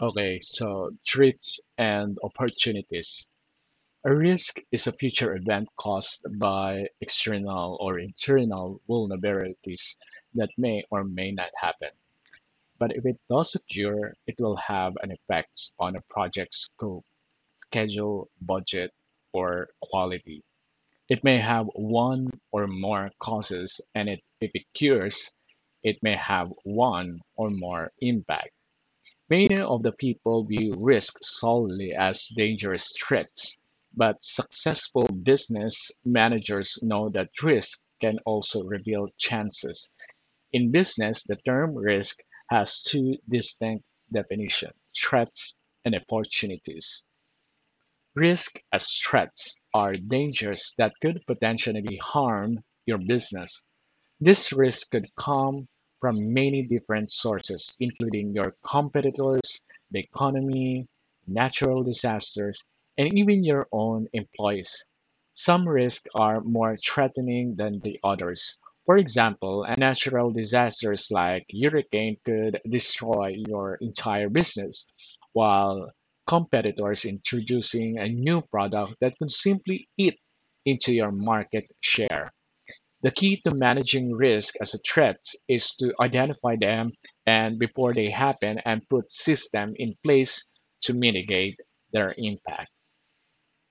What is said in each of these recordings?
Okay, so threats and opportunities. A risk is a future event caused by external or internal vulnerabilities that may or may not happen. But if it does occur, it will have an effect on a project's scope, schedule, budget, or quality. It may have one or more causes, and it, if it occurs, it may have one or more impact. Many of the people view risk solely as dangerous threats, but successful business managers know that risk can also reveal chances. In business, the term risk has two distinct definitions threats and opportunities. Risk as threats are dangers that could potentially harm your business. This risk could come from many different sources, including your competitors, the economy, natural disasters, and even your own employees. Some risks are more threatening than the others. For example, a natural disasters like hurricane could destroy your entire business, while competitors introducing a new product that could simply eat into your market share. The key to managing risk as a threat is to identify them and before they happen and put systems in place to mitigate their impact.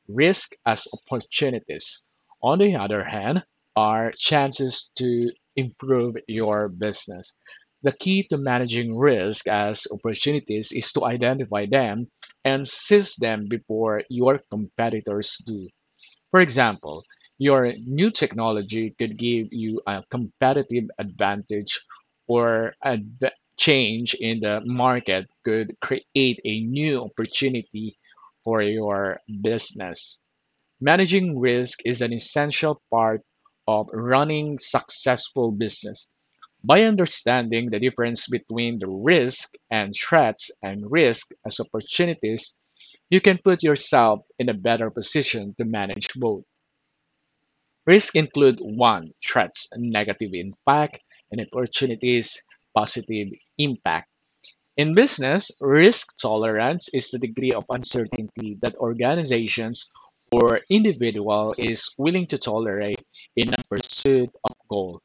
Risk as opportunities, on the other hand, are chances to improve your business. The key to managing risk as opportunities is to identify them and seize them before your competitors do. For example, your new technology could give you a competitive advantage, or a change in the market could create a new opportunity for your business. Managing risk is an essential part of running successful business. By understanding the difference between the risk and threats and risk as opportunities, you can put yourself in a better position to manage both. Risks include one, threats, negative impact, and opportunities, positive impact. In business, risk tolerance is the degree of uncertainty that organizations or individual is willing to tolerate in a pursuit of goal.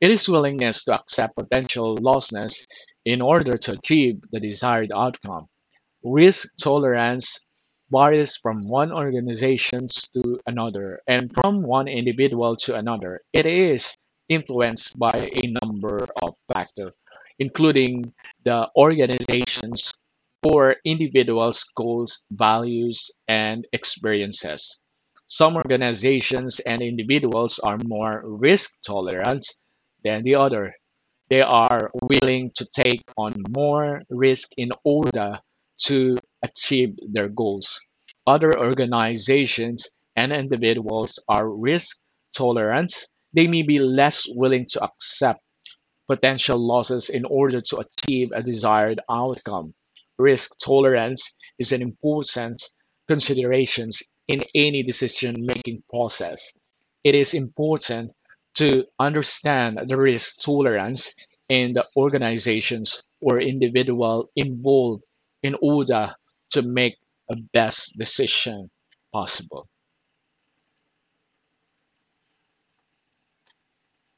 It is willingness to accept potential losses in order to achieve the desired outcome. Risk tolerance varies from one organization to another and from one individual to another. It is influenced by a number of factors, including the organization's or individuals' goals, values, and experiences. Some organizations and individuals are more risk tolerant than the other. They are willing to take on more risk in order to achieve their goals. Other organizations and individuals are risk tolerant. They may be less willing to accept potential losses in order to achieve a desired outcome. Risk tolerance is an important consideration in any decision making process. It is important to understand the risk tolerance in the organizations or individual involved in order to make a best decision possible.